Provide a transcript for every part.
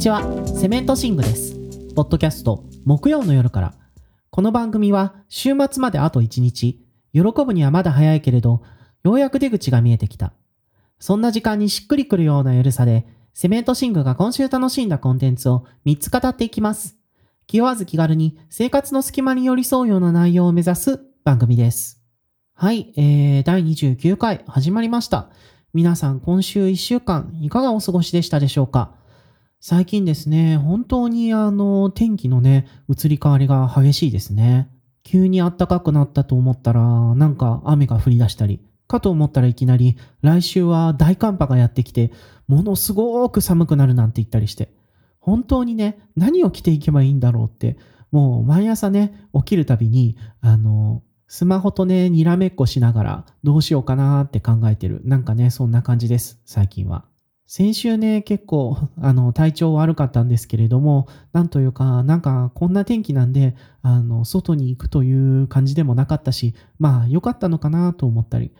ちは、セメントシングです。ポッドキャスト、木曜の夜から。この番組は、週末まであと1日、喜ぶにはまだ早いけれど、ようやく出口が見えてきた。そんな時間にしっくりくるようなゆるさで、セメントシングが今週楽しんだコンテンツを3つ語っていきます。気負わず気軽に生活の隙間に寄り添うような内容を目指す番組です。はい、えー、第29回始まりました。皆さん今週1週間いかがお過ごしでしたでしょうか？最近ですね、本当にあの天気のね、移り変わりが激しいですね。急に暖かくなったと思ったら、なんか雨が降り出したり、かと思ったらいきなり来週は大寒波がやってきて、ものすごく寒くなるなんて言ったりして、本当にね、何を着ていけばいいんだろうって、もう毎朝ね、起きるたびに、あの、スマホとね、にらめっこしながら、どうしようかなって考えてる。なんかね、そんな感じです、最近は。先週ね、結構、あの、体調悪かったんですけれども、なんというか、なんか、こんな天気なんで、あの、外に行くという感じでもなかったし、まあ、良かったのかなと思ったり、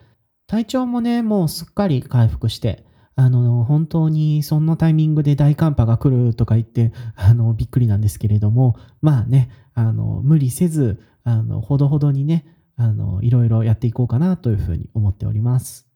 体調もね、もうすっかり回復して、あの、本当にそんなタイミングで大寒波が来るとか言って、あの、びっくりなんですけれども、まあね、あの、無理せず、あの、ほどほどにね、あの、いろいろやっていこうかなというふうに思っております。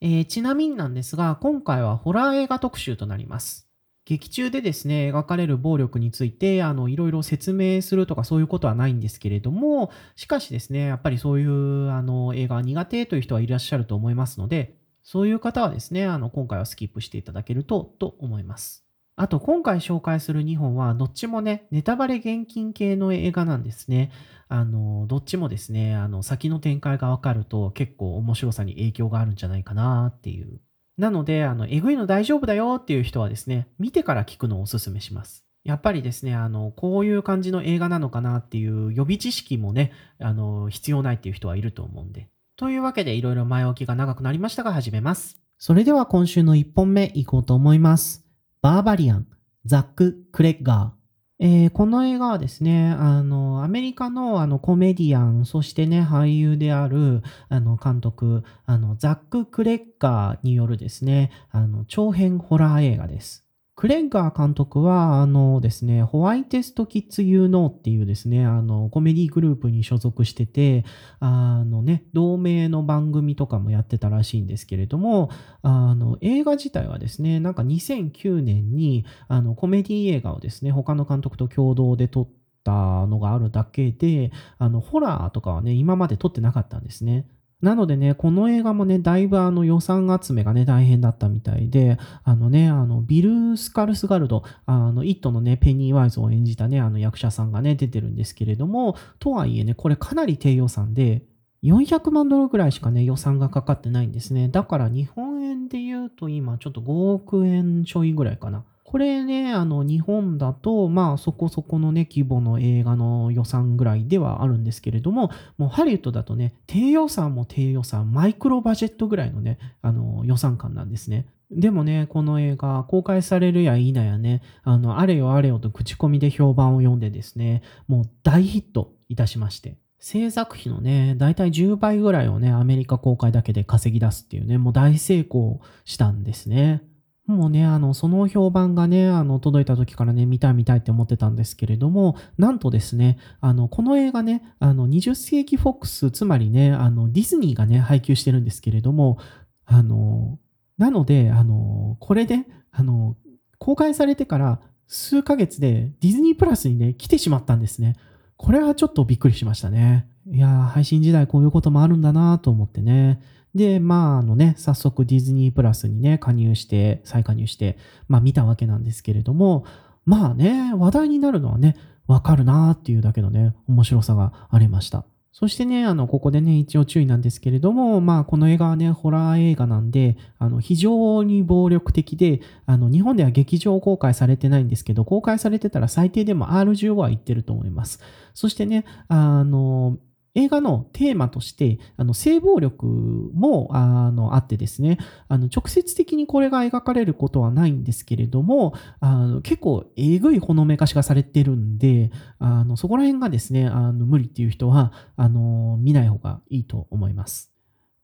えーちなみになんですが、今回はホラー映画特集となります。劇中でですね、描かれる暴力について、あの、いろいろ説明するとかそういうことはないんですけれども、しかしですね、やっぱりそういう、あの、映画苦手という人はいらっしゃると思いますので、そういう方はですね、あの、今回はスキップしていただけると、と思います。あと、今回紹介する2本は、どっちもね、ネタバレ厳禁系の映画なんですね。あの、どっちもですね、あの、先の展開がわかると結構面白さに影響があるんじゃないかなっていう。なので、あの、えぐいの大丈夫だよっていう人はですね、見てから聞くのをおすすめします。やっぱりですね、あの、こういう感じの映画なのかなっていう予備知識もね、あの、必要ないっていう人はいると思うんで。というわけで、いろいろ前置きが長くなりましたが、始めます。それでは今週の1本目いこうと思います。バーバリアン、ザック・クレッガー。えーこの映画はですね、あの、アメリカのあのコメディアン、そしてね、俳優であるあの監督、あの、ザック・クレッガーによるですね、あの、長編ホラー映画です。クレッガー監督は、あのですね、ホワイテストキッズ・ユー・ノーっていうですね、あの、コメディグループに所属してて、あのね、同名の番組とかもやってたらしいんですけれども、あの、映画自体はですね、なんか2009年に、あの、コメディ映画をですね、他の監督と共同で撮ったのがあるだけで、あの、ホラーとかはね、今まで撮ってなかったんですね。なのでね、この映画もね、だいぶあの予算集めがね、大変だったみたいで、あのね、あの、ビル・スカルスガルド、あの、イットのね、ペニー・ワイズを演じたね、あの役者さんがね、出てるんですけれども、とはいえね、これかなり低予算で、400万ドルぐらいしかね、予算がかかってないんですね。だから日本円で言うと今ちょっと5億円ちょいぐらいかな。これね、あの、日本だと、まあ、そこそこのね、規模の映画の予算ぐらいではあるんですけれども、もうハリウッドだとね、低予算も低予算、マイクロバジェットぐらいのね、あの、予算感なんですね。でもね、この映画、公開されるや否やね、あの、あれよあれよと口コミで評判を読んでですね、もう大ヒットいたしまして。制作費のね、だいたい10倍ぐらいをね、アメリカ公開だけで稼ぎ出すっていうね、もう大成功したんですね。もうね、あの、その評判がね、あの、届いた時からね、見たい見たいって思ってたんですけれども、なんとですね、あの、この映画ね、あの、20世紀フォックス、つまりね、あの、ディズニーがね、配給してるんですけれども、あの、なので、あの、これで、あの、公開されてから数ヶ月でディズニープラスにね、来てしまったんですね。これはちょっとびっくりしましたね。いやー、配信時代こういうこともあるんだなと思ってね。で、まあ、あのね、早速ディズニープラスにね、加入して、再加入して、まあ見たわけなんですけれども、まあね、話題になるのはね、わかるなーっていうだけのね、面白さがありました。そしてね、あの、ここでね、一応注意なんですけれども、まあ、この映画はね、ホラー映画なんで、あの、非常に暴力的で、あの、日本では劇場公開されてないんですけど、公開されてたら最低でも R15 は言ってると思います。そしてね、あの、映画のテーマとして、あの、性暴力も、あの、あってですね、あの、直接的にこれが描かれることはないんですけれども、あの、結構、えぐいほのめかしがされてるんで、あの、そこら辺がですね、あの、無理っていう人は、あの、見ない方がいいと思います。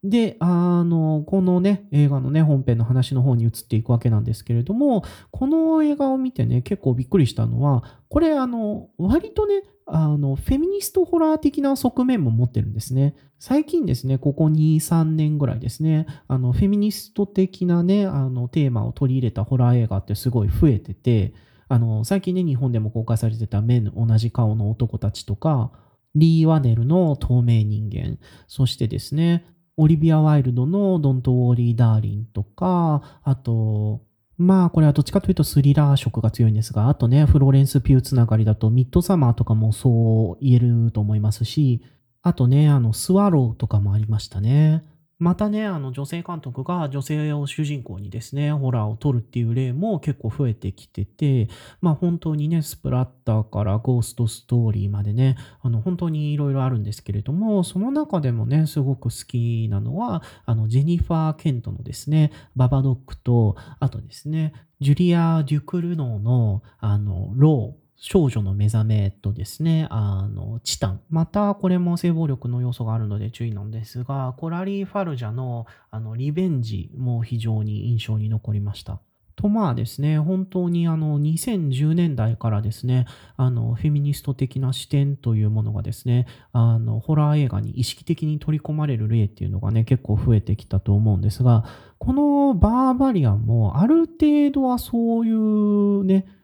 で、あの、このね、映画のね、本編の話の方に移っていくわけなんですけれども、この映画を見てね、結構びっくりしたのは、これ、あの、割とね、あの、フェミニストホラー的な側面も持ってるんですね。最近ですね、ここ2、3年ぐらいですね、あの、フェミニスト的なね、あの、テーマを取り入れたホラー映画ってすごい増えてて、あの、最近ね、日本でも公開されてた面同じ顔の男たちとか、リー・ワネルの透明人間、そしてですね、オリビア・ワイルドの Don't Worry Darling とか、あと、まあこれはどっちかというとスリラー色が強いんですが、あとね、フローレンス・ピューつながりだとミッドサマーとかもそう言えると思いますし、あとね、あの、スワローとかもありましたね。またね、あの女性監督が女性を主人公にですね、ホラーを撮るっていう例も結構増えてきてて、まあ本当にね、スプラッターからゴーストストーリーまでね、あの本当にいろいろあるんですけれども、その中でもね、すごく好きなのは、あのジェニファー・ケントのですね、ババドックと、あとですね、ジュリア・デュクルノーのあのロー、少女の目覚めとですね、あの、チタン。また、これも性暴力の要素があるので注意なんですが、コラリー・ファルジャのあのリベンジも非常に印象に残りました。とまあですね、本当にあの2010年代からですね、あのフェミニスト的な視点というものがですね、あのホラー映画に意識的に取り込まれる例っていうのがね、結構増えてきたと思うんですが、このバーバリアンもある程度はそういうね、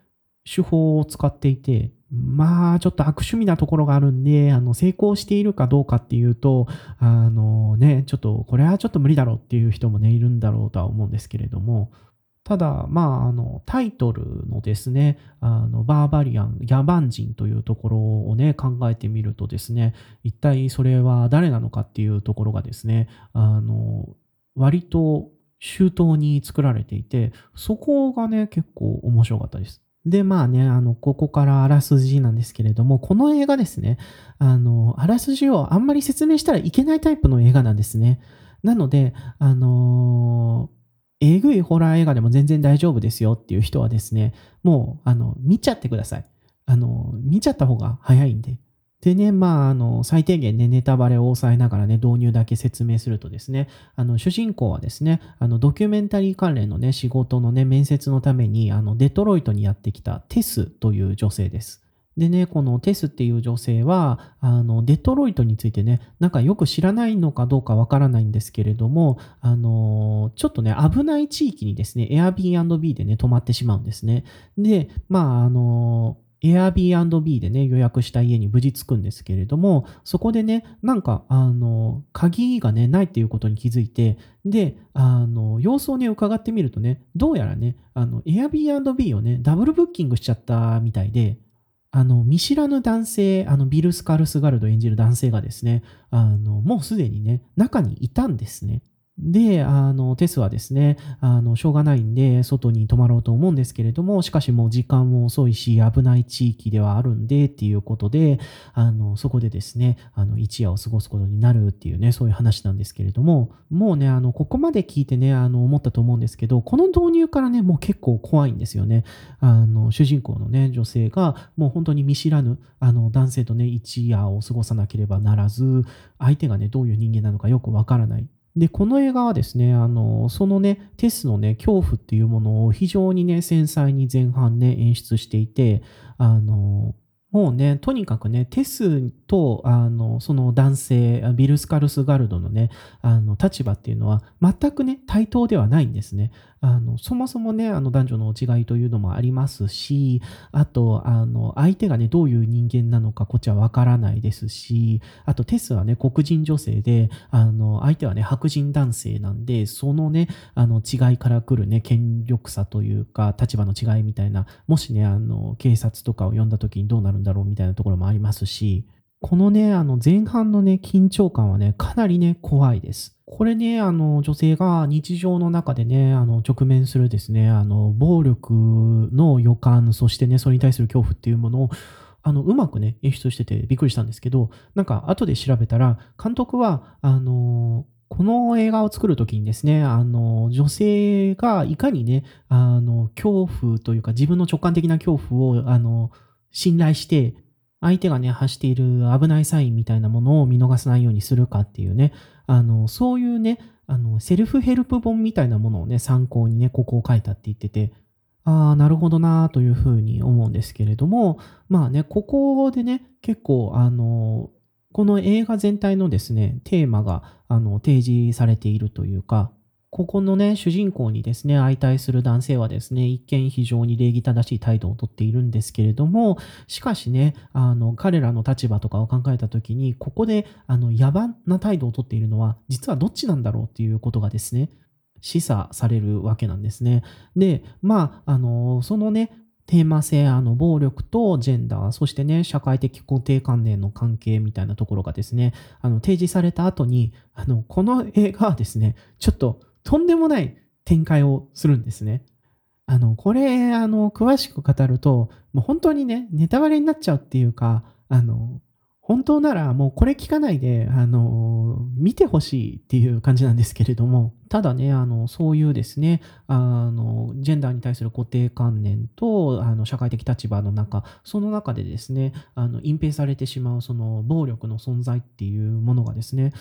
手法を使っていて、まあ、ちょっと悪趣味なところがあるんで、あの、成功しているかどうかっていうと、あのね、ちょっと、これはちょっと無理だろうっていう人もね、いるんだろうとは思うんですけれども、ただ、まあ、あの、タイトルのですね、あの、バーバリアン、野蛮人というところをね、考えてみるとですね、一体それは誰なのかっていうところがですね、あの、割と周到に作られていて、そこがね、結構面白かったです。で、まあね、あの、ここからあらすじなんですけれども、この映画ですね、あの、あらすじをあんまり説明したらいけないタイプの映画なんですね。なので、あのー、えぐいホラー映画でも全然大丈夫ですよっていう人はですね、もう、あの、見ちゃってください。あの、見ちゃった方が早いんで。でね、まあ、あの、最低限ね、ネタバレを抑えながらね、導入だけ説明するとですね、あの、主人公はですね、あの、ドキュメンタリー関連のね、仕事のね、面接のために、あの、デトロイトにやってきたテスという女性です。でね、このテスっていう女性は、あの、デトロイトについてね、なんかよく知らないのかどうかわからないんですけれども、あの、ちょっとね、危ない地域にですね、Airbnb でね、泊まってしまうんですね。で、まあ、あの、Airbnb でね、予約した家に無事着くんですけれども、そこでね、なんか、あの、鍵がね、ないっていうことに気づいて、で、あの、様子をね、伺ってみるとね、どうやらね、あの、Airbnb をね、ダブルブッキングしちゃったみたいで、あの、見知らぬ男性、あの、ビル・スカルスガルド演じる男性がですね、あの、もうすでにね、中にいたんですね。で、あの、テスはですね、あの、しょうがないんで、外に泊まろうと思うんですけれども、しかしもう時間も遅いし、危ない地域ではあるんで、っていうことで、あの、そこでですね、あの、一夜を過ごすことになるっていうね、そういう話なんですけれども、もうね、あの、ここまで聞いてね、あの、思ったと思うんですけど、この導入からね、もう結構怖いんですよね。あの、主人公のね、女性が、もう本当に見知らぬ、あの、男性とね、一夜を過ごさなければならず、相手がね、どういう人間なのかよくわからない。で、この映画はですね、あの、そのね、テスのね、恐怖っていうものを非常にね、繊細に前半ね、演出していて、あの、もうね、とにかくね、テスと、あの、その男性、ビルスカルスガルドのね、あの、立場っていうのは、全くね、対等ではないんですね。あの、そもそもね、あの、男女の違いというのもありますし、あと、あの、相手がね、どういう人間なのか、こっちはわからないですし、あと、テスはね、黒人女性で、あの、相手はね、白人男性なんで、そのね、あの、違いから来るね、権力差というか、立場の違いみたいな、もしね、あの、警察とかを呼んだ時にどうなるんだろうみたいなところもありますし、このね、あの前半のね、緊張感はね、かなりね、怖いです。これね、あの、女性が日常の中でね、あの、直面するですね、あの、暴力の予感、そしてね、それに対する恐怖っていうものを、あの、うまくね、演出しててびっくりしたんですけど、なんか、後で調べたら、監督は、あの、この映画を作るときにですね、あの、女性がいかにね、あの、恐怖というか、自分の直感的な恐怖を、あの、信頼して、相手がね、発している危ないサインみたいなものを見逃さないようにするかっていうね、あの、そういうね、あの、セルフヘルプ本みたいなものをね、参考にね、ここを書いたって言ってて、ああ、なるほどなというふうに思うんですけれども、まあね、ここでね、結構、あの、この映画全体のですね、テーマが、あの、提示されているというか、ここのね、主人公にですね、相対する男性はですね、一見非常に礼儀正しい態度をとっているんですけれども、しかしね、あの、彼らの立場とかを考えたときに、ここで、あの、野蛮な態度をとっているのは、実はどっちなんだろうっていうことがですね、示唆されるわけなんですね。で、まあ、あの、そのね、テーマ性、あの、暴力とジェンダー、そしてね、社会的固定観念の関係みたいなところがですね、あの、提示された後に、あの、この映画はですね、ちょっと、とんでもない展開をするんですね。あの、これ、あの、詳しく語ると、もう本当にね、ネタバレになっちゃうっていうか、あの、本当ならもうこれ聞かないで、あの、見てほしいっていう感じなんですけれども、ただね、あの、そういうですね、あの、ジェンダーに対する固定観念と、あの、社会的立場の中、その中でですね、あの、隠蔽されてしまう、その、暴力の存在っていうものがですね、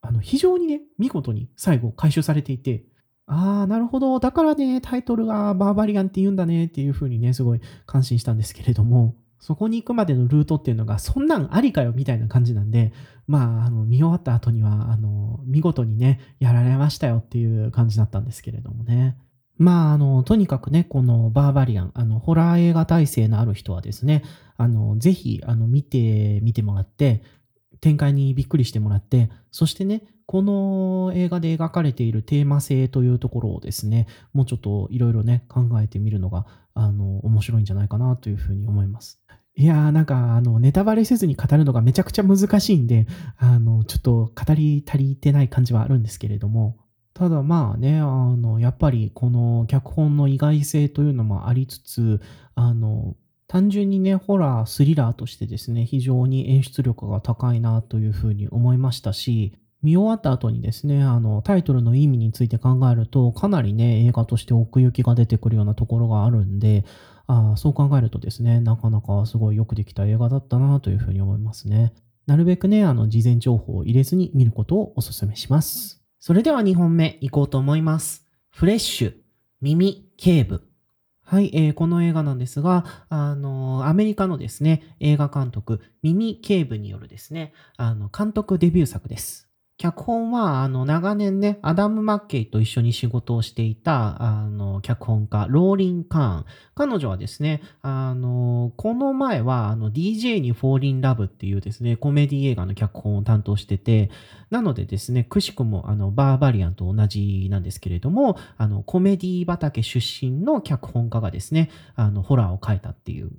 あの、非常にね、見事に最後回収されていて、ああ、なるほど。だからね、タイトルがバーバリアンって言うんだねっていう風にね、すごい感心したんですけれども、そこに行くまでのルートっていうのが、そんなんありかよみたいな感じなんで、まあ、あの、見終わった後には、あの、見事にね、やられましたよっていう感じだったんですけれどもね。まあ、あの、とにかくね、このバーバリアン、あの、ホラー映画体制のある人はですね、あの、ぜひ、あの、見てみてもらって、展開にびっくりしてもらって、そしてね、この映画で描かれているテーマ性というところをですね、もうちょっといろいろね、考えてみるのが、あの、面白いんじゃないかなというふうに思います。いやーなんかあのネタバレせずに語るのがめちゃくちゃ難しいんで、あの、ちょっと語り足りてない感じはあるんですけれども、ただまあね、あの、やっぱりこの脚本の意外性というのもありつつ、あの、単純にね、ホラー、スリラーとしてですね、非常に演出力が高いなというふうに思いましたし、見終わった後にですね、あの、タイトルの意味について考えると、かなりね、映画として奥行きが出てくるようなところがあるんで、あそう考えるとですね、なかなかすごいよくできた映画だったなというふうに思いますね。なるべくね、あの、事前情報を入れずに見ることをお勧めします。それでは2本目行こうと思います。フレッシュ、耳、警部。はい、えー、この映画なんですが、あの、アメリカのですね、映画監督、ミニ・ケーブによるですね、あの、監督デビュー作です。脚本は、あの、長年ね、アダム・マッケイと一緒に仕事をしていた、あの、脚本家、ローリン・カーン。彼女はですね、あの、この前は、あの、DJ にフォーリン・ラブっていうですね、コメディ映画の脚本を担当してて、なのでですね、くしくも、あの、バーバリアンと同じなんですけれども、あの、コメディ畑出身の脚本家がですね、あの、ホラーを書いたっていう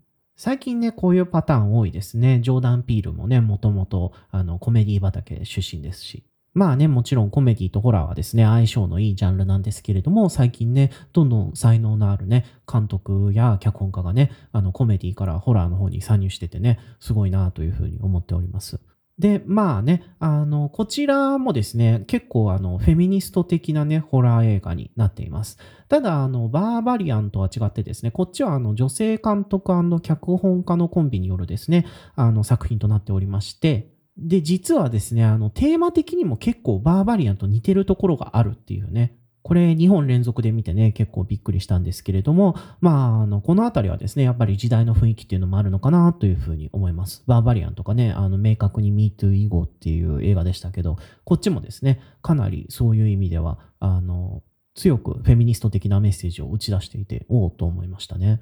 最近ね、こういうパターン多いですね。ジョーダン・ピールもね、もともと、あの、コメディ畑出身ですし。まあね、もちろんコメディとホラーはですね、相性のいいジャンルなんですけれども、最近ね、どんどん才能のあるね、監督や脚本家がね、あの、コメディからホラーの方に参入しててね、すごいなというふうに思っております。で、まあね、あの、こちらもですね、結構あの、フェミニスト的なね、ホラー映画になっています。ただ、あの、バーバリアンとは違ってですね、こっちはあの、女性監督脚本家のコンビによるですね、あの、作品となっておりまして、で、実はですね、あの、テーマ的にも結構バーバリアンと似てるところがあるっていうね。これ2本連続で見てね、結構びっくりしたんですけれども、まあ、あの、このあたりはですね、やっぱり時代の雰囲気っていうのもあるのかなというふうに思います。バーバリアンとかね、あの、明確に MeToo 以後っていう映画でしたけど、こっちもですね、かなりそういう意味では、あの、強くフェミニスト的なメッセージを打ち出していて、おおと思いましたね。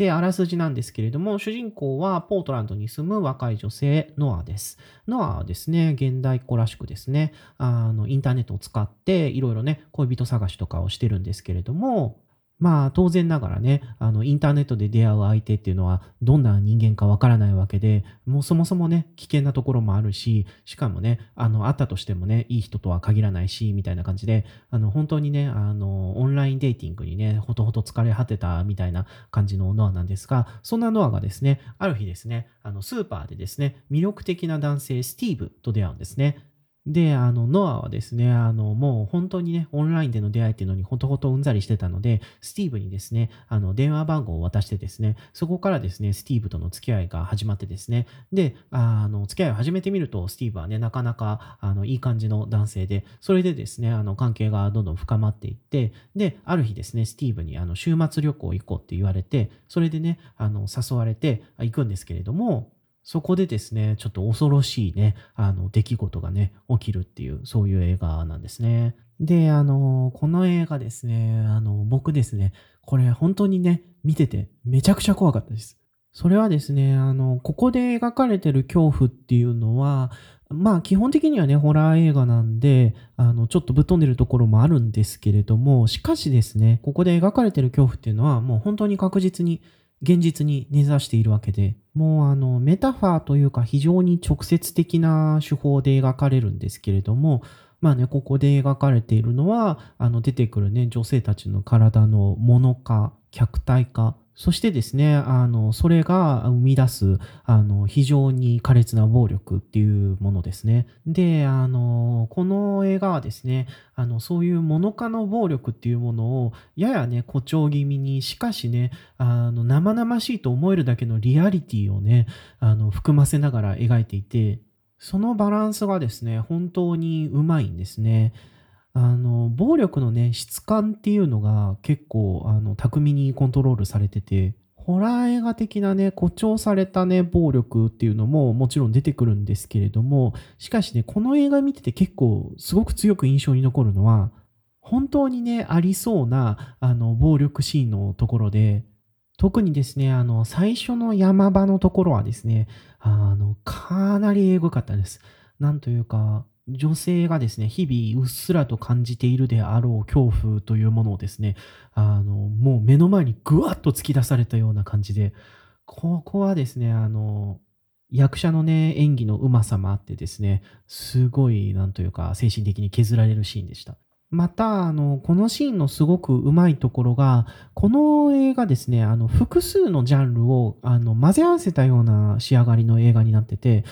で、あらすじなんですけれども、主人公はポートランドに住む若い女性、ノアです。ノアはですね、現代っ子らしくですね、あの、インターネットを使って、いろいろね、恋人探しとかをしてるんですけれども、まあ当然ながらね、あのインターネットで出会う相手っていうのはどんな人間かわからないわけで、もうそもそもね、危険なところもあるし、しかもね、あの、会ったとしてもね、いい人とは限らないし、みたいな感じで、あの、本当にね、あの、オンラインデーティングにね、ほとほと疲れ果てたみたいな感じのノアなんですが、そんなノアがですね、ある日ですね、あの、スーパーでですね、魅力的な男性スティーブと出会うんですね。で、あの、ノアはですね、あの、もう本当にね、オンラインでの出会いっていうのにほとほとうんざりしてたので、スティーブにですね、あの、電話番号を渡してですね、そこからですね、スティーブとの付き合いが始まってですね、で、あの、付き合いを始めてみると、スティーブはね、なかなか、あの、いい感じの男性で、それでですね、あの、関係がどんどん深まっていって、で、ある日ですね、スティーブに、あの、週末旅行行こうって言われて、それでね、あの、誘われて行くんですけれども、そこでですね、ちょっと恐ろしいね、あの、出来事がね、起きるっていう、そういう映画なんですね。で、あの、この映画ですね、あの、僕ですね、これ本当にね、見ててめちゃくちゃ怖かったです。それはですね、あの、ここで描かれてる恐怖っていうのは、まあ基本的にはね、ホラー映画なんで、あの、ちょっとぶっ飛んでるところもあるんですけれども、しかしですね、ここで描かれてる恐怖っていうのは、もう本当に確実に現実に根ざしているわけで、もうあのメタファーというか非常に直接的な手法で描かれるんですけれども、まあね、ここで描かれているのは、あの出てくるね、女性たちの体のもの化、客体化、そしてですね、あの、それが生み出す、あの、非常に苛烈な暴力っていうものですね。で、あの、この映画はですね、あの、そういう物化の暴力っていうものを、ややね、誇張気味に、しかしね、あの、生々しいと思えるだけのリアリティをね、あの、含ませながら描いていて、そのバランスがですね、本当にうまいんですね。あの、暴力のね、質感っていうのが結構、あの、巧みにコントロールされてて、ホラー映画的なね、誇張されたね、暴力っていうのももちろん出てくるんですけれども、しかしね、この映画見てて結構すごく強く印象に残るのは、本当にね、ありそうな、あの、暴力シーンのところで、特にですね、あの、最初の山場のところはですね、あの、かなりエグかったです。なんというか、女性がですね、日々うっすらと感じているであろう恐怖というものをですね、あの、もう目の前にぐわっと突き出されたような感じで、ここはですね、あの、役者のね、演技のうまさもあってですね、すごい、なんというか、精神的に削られるシーンでした。また、あの、このシーンのすごくうまいところが、この映画ですね、あの、複数のジャンルを、あの、混ぜ合わせたような仕上がりの映画になってて、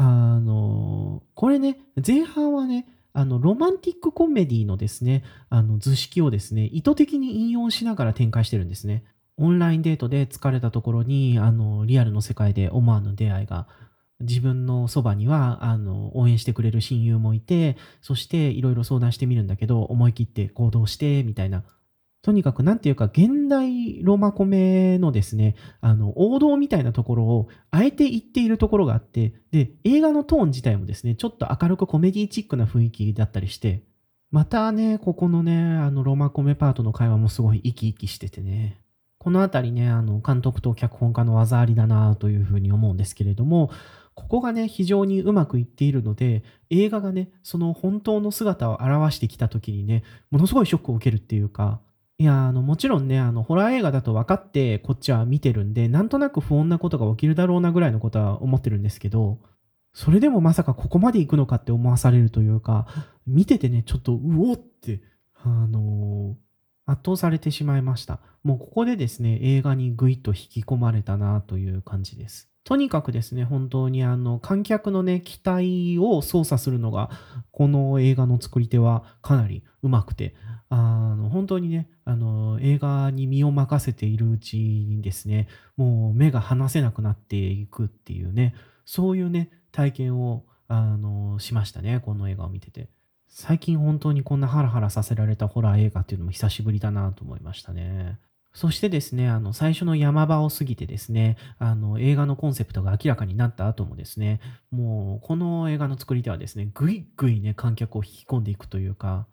あの、これね、前半はね、あの、ロマンティックコメディのですね、あの、図式をですね、意図的に引用しながら展開してるんですね。オンラインデートで疲れたところに、あの、リアルの世界で思わぬ出会いが、自分のそばには、あの、応援してくれる親友もいて、そしていろいろ相談してみるんだけど、思い切って行動して、みたいな、とにかくなんていうか、現代ロマコメのですね、あの、王道みたいなところを、あえて言っているところがあって、で、映画のトーン自体もですね、ちょっと明るくコメディチックな雰囲気だったりして、またね、ここのね、あの、ロマコメパートの会話もすごい生き生きしててね、このあたりね、あの、監督と脚本家の技ありだなというふうに思うんですけれども、ここがね、非常にうまくいっているので、映画がね、その本当の姿を表してきた時にね、ものすごいショックを受けるっていうか、いや、あの、もちろんね、あの、ホラー映画だと分かって、こっちは見てるんで、なんとなく不穏なことが起きるだろうなぐらいのことは思ってるんですけど、それでもまさかここまで行くのかって思わされるというか、見ててね、ちょっと、うおって、あのー、圧倒されてしまいました。もうここでですね、映画にぐいっと引き込まれたなという感じです。とにかくですね、本当にあの観客のね、期待を操作するのが、この映画の作り手はかなりうまくて、あの本当にね、あの映画に身を任せているうちにですね、もう目が離せなくなっていくっていうね、そういうね、体験をあのしましたね、この映画を見てて。最近本当にこんなハラハラさせられたホラー映画っていうのも久しぶりだなと思いましたね。そしてですね、あの、最初の山場を過ぎてですね、あの、映画のコンセプトが明らかになった後もですね、もう、この映画の作り手はですね、ぐいぐいね、観客を引き込んでいくというか、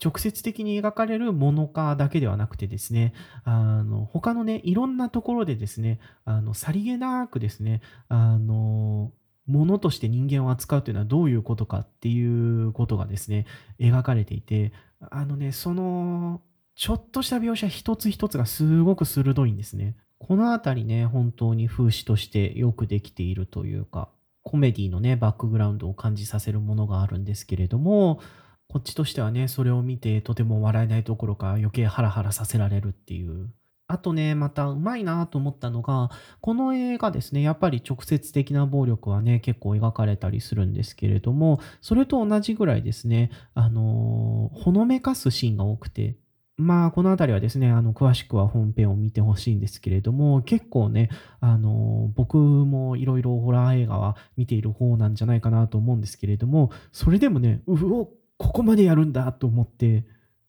直接的に描かれるものかだけではなくてですね、あの、他のね、いろんなところでですね、あの、さりげなくですね、あの、ものとして人間を扱うというのはどういうことかっていうことがですね、描かれていて、あのね、その、ちょっとした描写一つ一つがすごく鋭いんですね。このあたりね、本当に風刺としてよくできているというか、コメディのね、バックグラウンドを感じさせるものがあるんですけれども、こっちとしてはね、それを見てとても笑えないどころか余計ハラハラさせられるっていう。あとね、またうまいなと思ったのが、この映画ですね、やっぱり直接的な暴力はね、結構描かれたりするんですけれども、それと同じぐらいですね、あのーほのめかすシーンが多くて、まあ、このあたりはですね、あの、詳しくは本編を見てほしいんですけれども、結構ね、あの、僕もいろいろホラー映画は見ている方なんじゃないかなと思うんですけれども、それでもね、うお、ここまでやるんだと思って、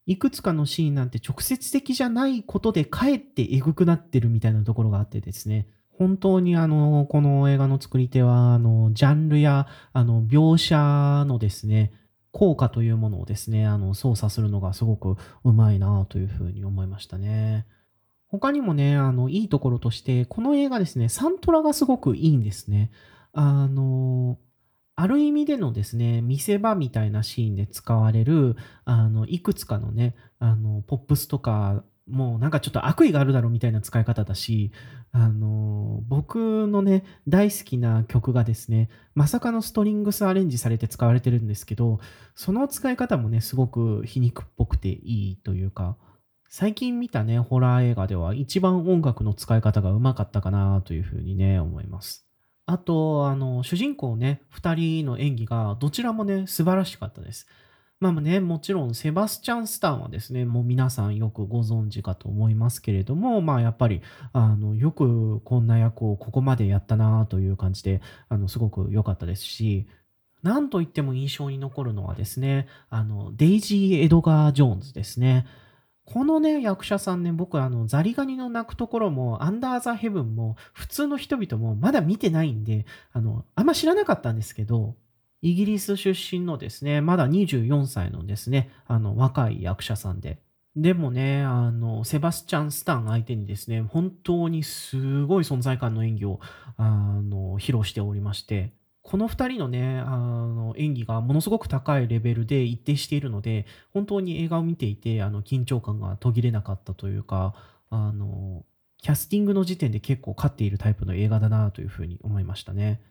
いくつかのシーンなんて直接的じゃないことでかえってエグくなってるみたいなところがあってですね、本当にあの、この映画の作り手は、あの、ジャンルや、あの、描写のですね、効果というものをですね、あの、操作するのがすごくうまいなというふうに思いましたね。他にもね、あの、いいところとして、この映画ですね、サントラがすごくいいんですね。あの、ある意味でのですね、見せ場みたいなシーンで使われる、あの、いくつかのね、あの、ポップスとか、もうなんかちょっと悪意があるだろうみたいな使い方だし、あの、僕のね、大好きな曲がですね、まさかのストリングスアレンジされて使われてるんですけど、その使い方もね、すごく皮肉っぽくていいというか、最近見たね、ホラー映画では一番音楽の使い方がうまかったかなというふうにね、思います。あと、あの、主人公ね、二人の演技がどちらもね、素晴らしかったです。まあね、もちろんセバスチャン・スタンはですね、もう皆さんよくご存知かと思いますけれども、まあやっぱり、あの、よくこんな役をここまでやったなという感じで、あの、すごく良かったですし、なんといっても印象に残るのはですね、あの、デイジー・エドガー・ジョーンズですね。このね、役者さんね、僕、あの、ザリガニの鳴くところも、アンダー・ザ・ヘブンも、普通の人々もまだ見てないんで、あの、あんま知らなかったんですけど、イギリス出身のですね、まだ24歳のですね、あの、若い役者さんで。でもね、あの、セバスチャン・スタン相手にですね、本当にすごい存在感の演技を、あの、披露しておりまして、この2人のね、あの演技がものすごく高いレベルで一定しているので、本当に映画を見ていて、あの緊張感が途切れなかったというか、あのキャスティングの時点で結構勝っているタイプの映画だなというふうに思いましたね。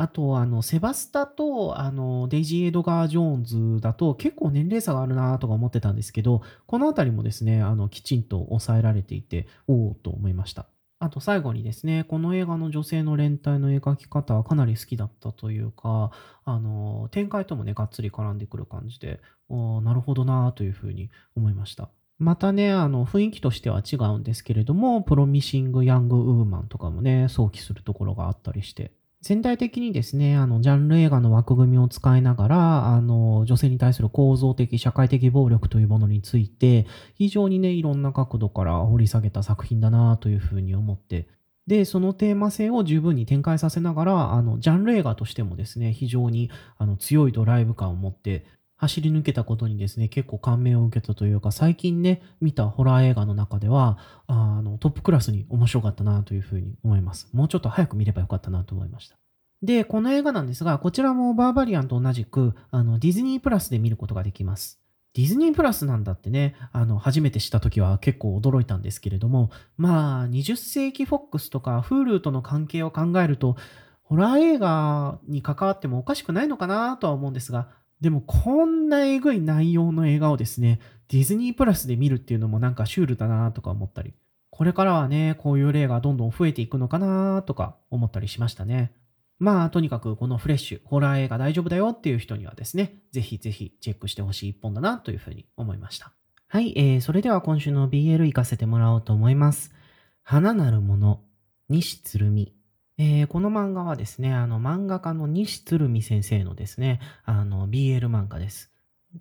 あと、あの、セバスタと、あの、デイジー・エドガー・ジョーンズだと結構年齢差があるなとか思ってたんですけど、このあたりもですね、あの、きちんと抑えられていて、おおと思いました。あと最後にですね、この映画の女性の連帯の描き方はかなり好きだったというか、あの、展開ともね、がっつり絡んでくる感じで、おなるほどなというふうに思いました。またね、あの、雰囲気としては違うんですけれども、プロミシング・ヤング・ウーマンとかもね、想起するところがあったりして、全体的にですね、あの、ジャンル映画の枠組みを使いながら、あの、女性に対する構造的、社会的暴力というものについて、非常にね、いろんな角度から掘り下げた作品だなというふうに思って、で、そのテーマ性を十分に展開させながら、あの、ジャンル映画としてもですね、非常にあの強いドライブ感を持って、走り抜けたことにですね、結構感銘を受けたというか、最近ね、見たホラー映画の中では、あの、トップクラスに面白かったなというふうに思います。もうちょっと早く見ればよかったなと思いました。で、この映画なんですが、こちらもバーバリアンと同じく、あの、ディズニープラスで見ることができます。ディズニープラスなんだってね、あの、初めて知った時は結構驚いたんですけれども、まあ、20世紀フォックスとか Hulu との関係を考えると、ホラー映画に関わってもおかしくないのかなとは思うんですが、でもこんなえぐい内容の映画をですね、ディズニープラスで見るっていうのもなんかシュールだなとか思ったり、これからはね、こういう例がどんどん増えていくのかなとか思ったりしましたね。まあ、とにかくこのフレッシュ、ホラー映画大丈夫だよっていう人にはですね、ぜひぜひチェックしてほしい一本だなというふうに思いました。はい、えー、それでは今週の BL 行かせてもらおうと思います。花なるもの、西鶴見。えー、この漫画はですね、あの漫画家の西鶴見先生のですね、あの BL 漫画です。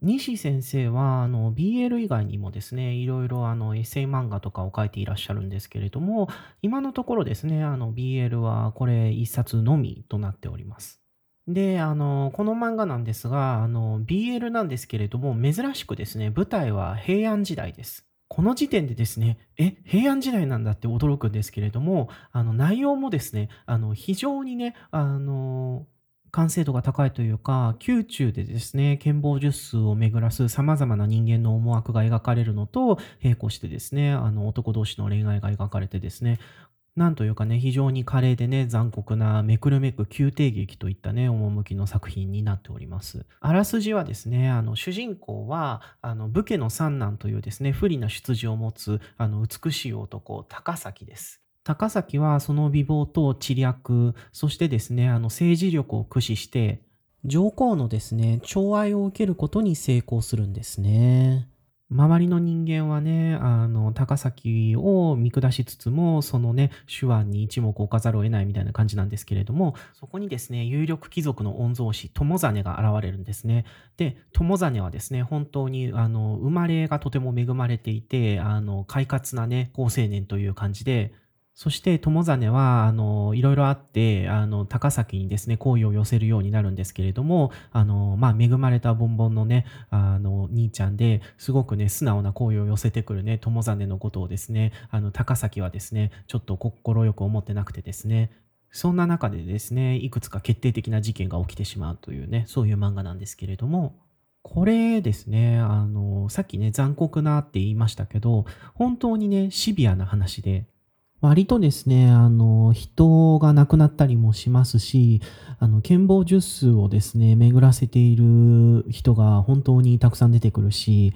西先生はあの BL 以外にもですね、いろいろあのエッセイ漫画とかを書いていらっしゃるんですけれども、今のところですね、あの BL はこれ一冊のみとなっております。で、あの、この漫画なんですが、あの、BL なんですけれども、珍しくですね、舞台は平安時代です。この時点でですね、え、平安時代なんだって驚くんですけれども、あの、内容もですね、あの、非常にね、あの、完成度が高いというか、宮中でですね、剣謀術数を巡らす様々な人間の思惑が描かれるのと、並行してですね、あの、男同士の恋愛が描かれてですね、なんというかね、非常に華麗でね、残酷なめくるめく宮廷劇といったね、趣の作品になっております。あらすじはですね、あの主人公は、あの武家の三男というですね、不利な出自を持つあの美しい男、高崎です。高崎はその美貌と知略、そしてですね、あの政治力を駆使して、上皇のですね、寵愛を受けることに成功するんですね。周りの人間はね、あの、高崎を見下しつつも、そのね、手腕に一目置かざるを得ないみたいな感じなんですけれども、そこにですね、有力貴族の御曹司、友真が現れるんですね。で、友真はですね、本当に、あの、生まれがとても恵まれていて、あの、快活なね、好青年という感じで、そして友実はあのいろいろあってあの高崎にですね好意を寄せるようになるんですけれどもあの、まあ、恵まれたボンボンのねあの兄ちゃんですごくね素直な好意を寄せてくるね友実のことをですねあの高崎はですねちょっと快く思ってなくてですねそんな中でですねいくつか決定的な事件が起きてしまうというねそういう漫画なんですけれどもこれですね、あの、さっきね、残酷なって言いましたけど、本当にね、シビアな話で、割とですね、あの、人が亡くなったりもしますし、あの、剣謀術数をですね、巡らせている人が本当にたくさん出てくるし、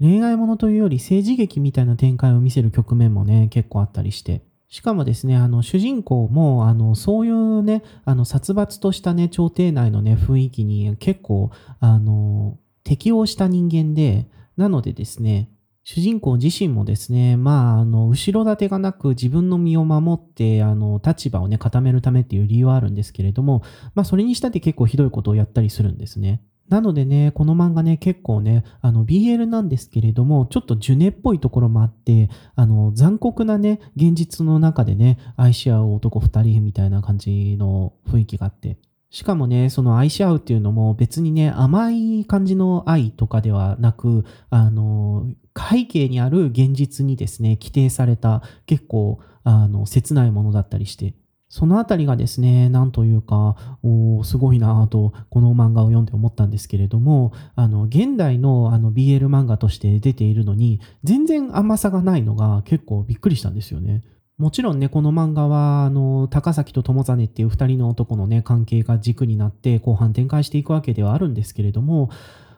恋愛ものというより政治劇みたいな展開を見せる局面もね、結構あったりして。しかもですね、あの、主人公も、あの、そういうね、あの、殺伐としたね、朝廷内のね、雰囲気に結構、あの、適応した人間で、なのでですね、主人公自身もですね、まあ、あの、後ろ盾がなく自分の身を守って、あの、立場をね、固めるためっていう理由はあるんですけれども、まあ、それにしたって結構ひどいことをやったりするんですね。なのでね、この漫画ね、結構ね、あの、BL なんですけれども、ちょっとジュネっぽいところもあって、あの、残酷なね、現実の中でね、愛し合う男二人みたいな感じの雰囲気があって、しかもね、その愛し合うっていうのも別にね、甘い感じの愛とかではなく、あの、背景にある現実にですね、規定された結構、あの、切ないものだったりして、そのあたりがですね、なんというか、おすごいなぁと、この漫画を読んで思ったんですけれども、あの、現代のあの BL 漫画として出ているのに、全然甘さがないのが結構びっくりしたんですよね。もちろんね、この漫画は、あの、高崎と友実っていう二人の男のね、関係が軸になって後半展開していくわけではあるんですけれども、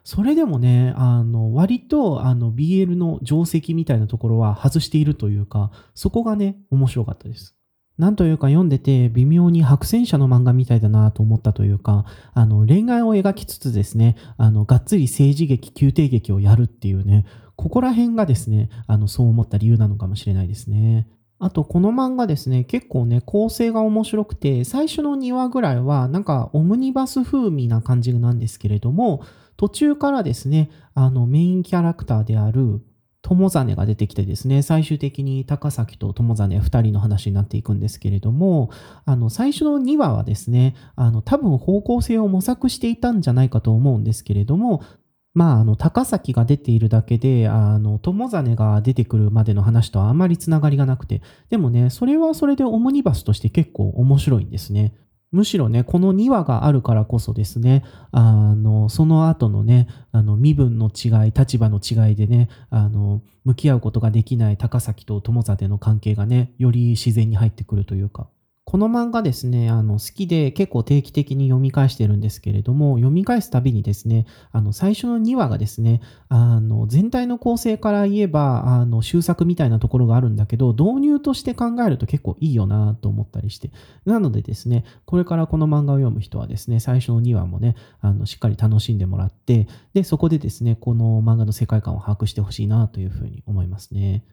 それでもね、あの、割と、あの、BL の定石みたいなところは外しているというか、そこがね、面白かったです。なんというか読んでて微妙に白戦車の漫画みたいだなと思ったというか、あの、恋愛を描きつつですね、あの、がっつり政治劇、宮廷劇をやるっていうね、ここら辺がですね、あの、そう思った理由なのかもしれないですね。あと、この漫画ですね、結構ね、構成が面白くて、最初の2話ぐらいは、なんか、オムニバス風味な感じなんですけれども、途中からですね、あの、メインキャラクターである、友実が出てきてですね、最終的に高崎と友実2人の話になっていくんですけれども、あの、最初の2話はですね、あの、多分方向性を模索していたんじゃないかと思うんですけれども、まあ、あの、高崎が出ているだけで、あの、友実が出てくるまでの話とはあまりつながりがなくて、でもね、それはそれでオムニバスとして結構面白いんですね。むしろね、この2話があるからこそですね、あの、その後のね、あの、身分の違い、立場の違いでね、あの、向き合うことができない高崎と友実の関係がね、より自然に入ってくるというか、この漫画ですね、あの、好きで結構定期的に読み返してるんですけれども、読み返すたびにですね、あの、最初の2話がですね、あの、全体の構成から言えば、あの、終作みたいなところがあるんだけど、導入として考えると結構いいよなと思ったりして。なのでですね、これからこの漫画を読む人はですね、最初の2話もね、あの、しっかり楽しんでもらって、で、そこでですね、この漫画の世界観を把握してほしいなというふうに思いますね。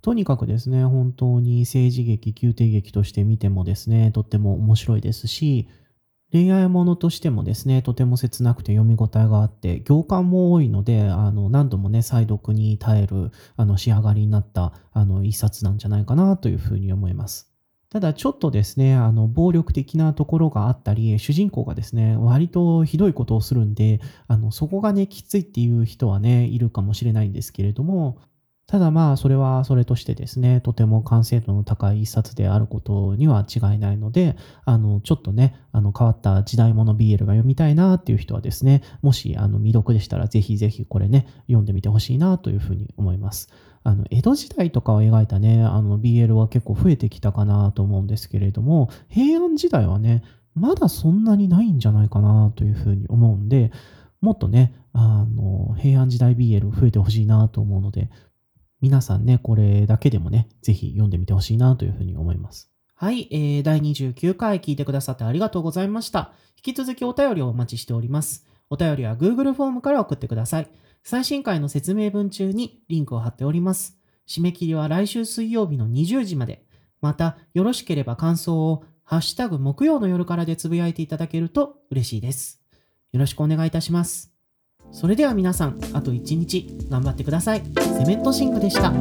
とにかくですね、本当に政治劇、宮廷劇として見てもですね、とっても面白いですし、恋愛ものとしてもですね、とても切なくて読み応えがあって、行間も多いので、あの、何度もね、再読に耐える、あの、仕上がりになった、あの、一冊なんじゃないかなというふうに思います。ただちょっとですね、あの、暴力的なところがあったり、主人公がですね、割とひどいことをするんで、あの、そこがね、きついっていう人はね、いるかもしれないんですけれども、ただまあ、それはそれとしてですね、とても完成度の高い一冊であることには違いないので、あの、ちょっとね、あの、変わった時代物 BL が読みたいなっていう人はですね、もし、あの、未読でしたらぜひぜひこれね、読んでみてほしいなというふうに思います。あの、江戸時代とかを描いたね、あの、BL は結構増えてきたかなと思うんですけれども、平安時代はね、まだそんなにないんじゃないかなというふうに思うんで、もっとね、あの、平安時代 BL 増えてほしいなと思うので、皆さんね、これだけでもね、ぜひ読んでみてほしいなというふうに思います。はい、えー、第29回聞いてくださってありがとうございました。引き続きお便りをお待ちしております。お便りは Google フォームから送ってください。最新回の説明文中にリンクを貼っております。締め切りは来週水曜日の20時まで。また、よろしければ感想をハッシュタグ木曜の夜からでつぶやいていただけると嬉しいです。よろしくお願いいたします。それでは皆さん、あと1日頑張ってください。セメントシンクでした。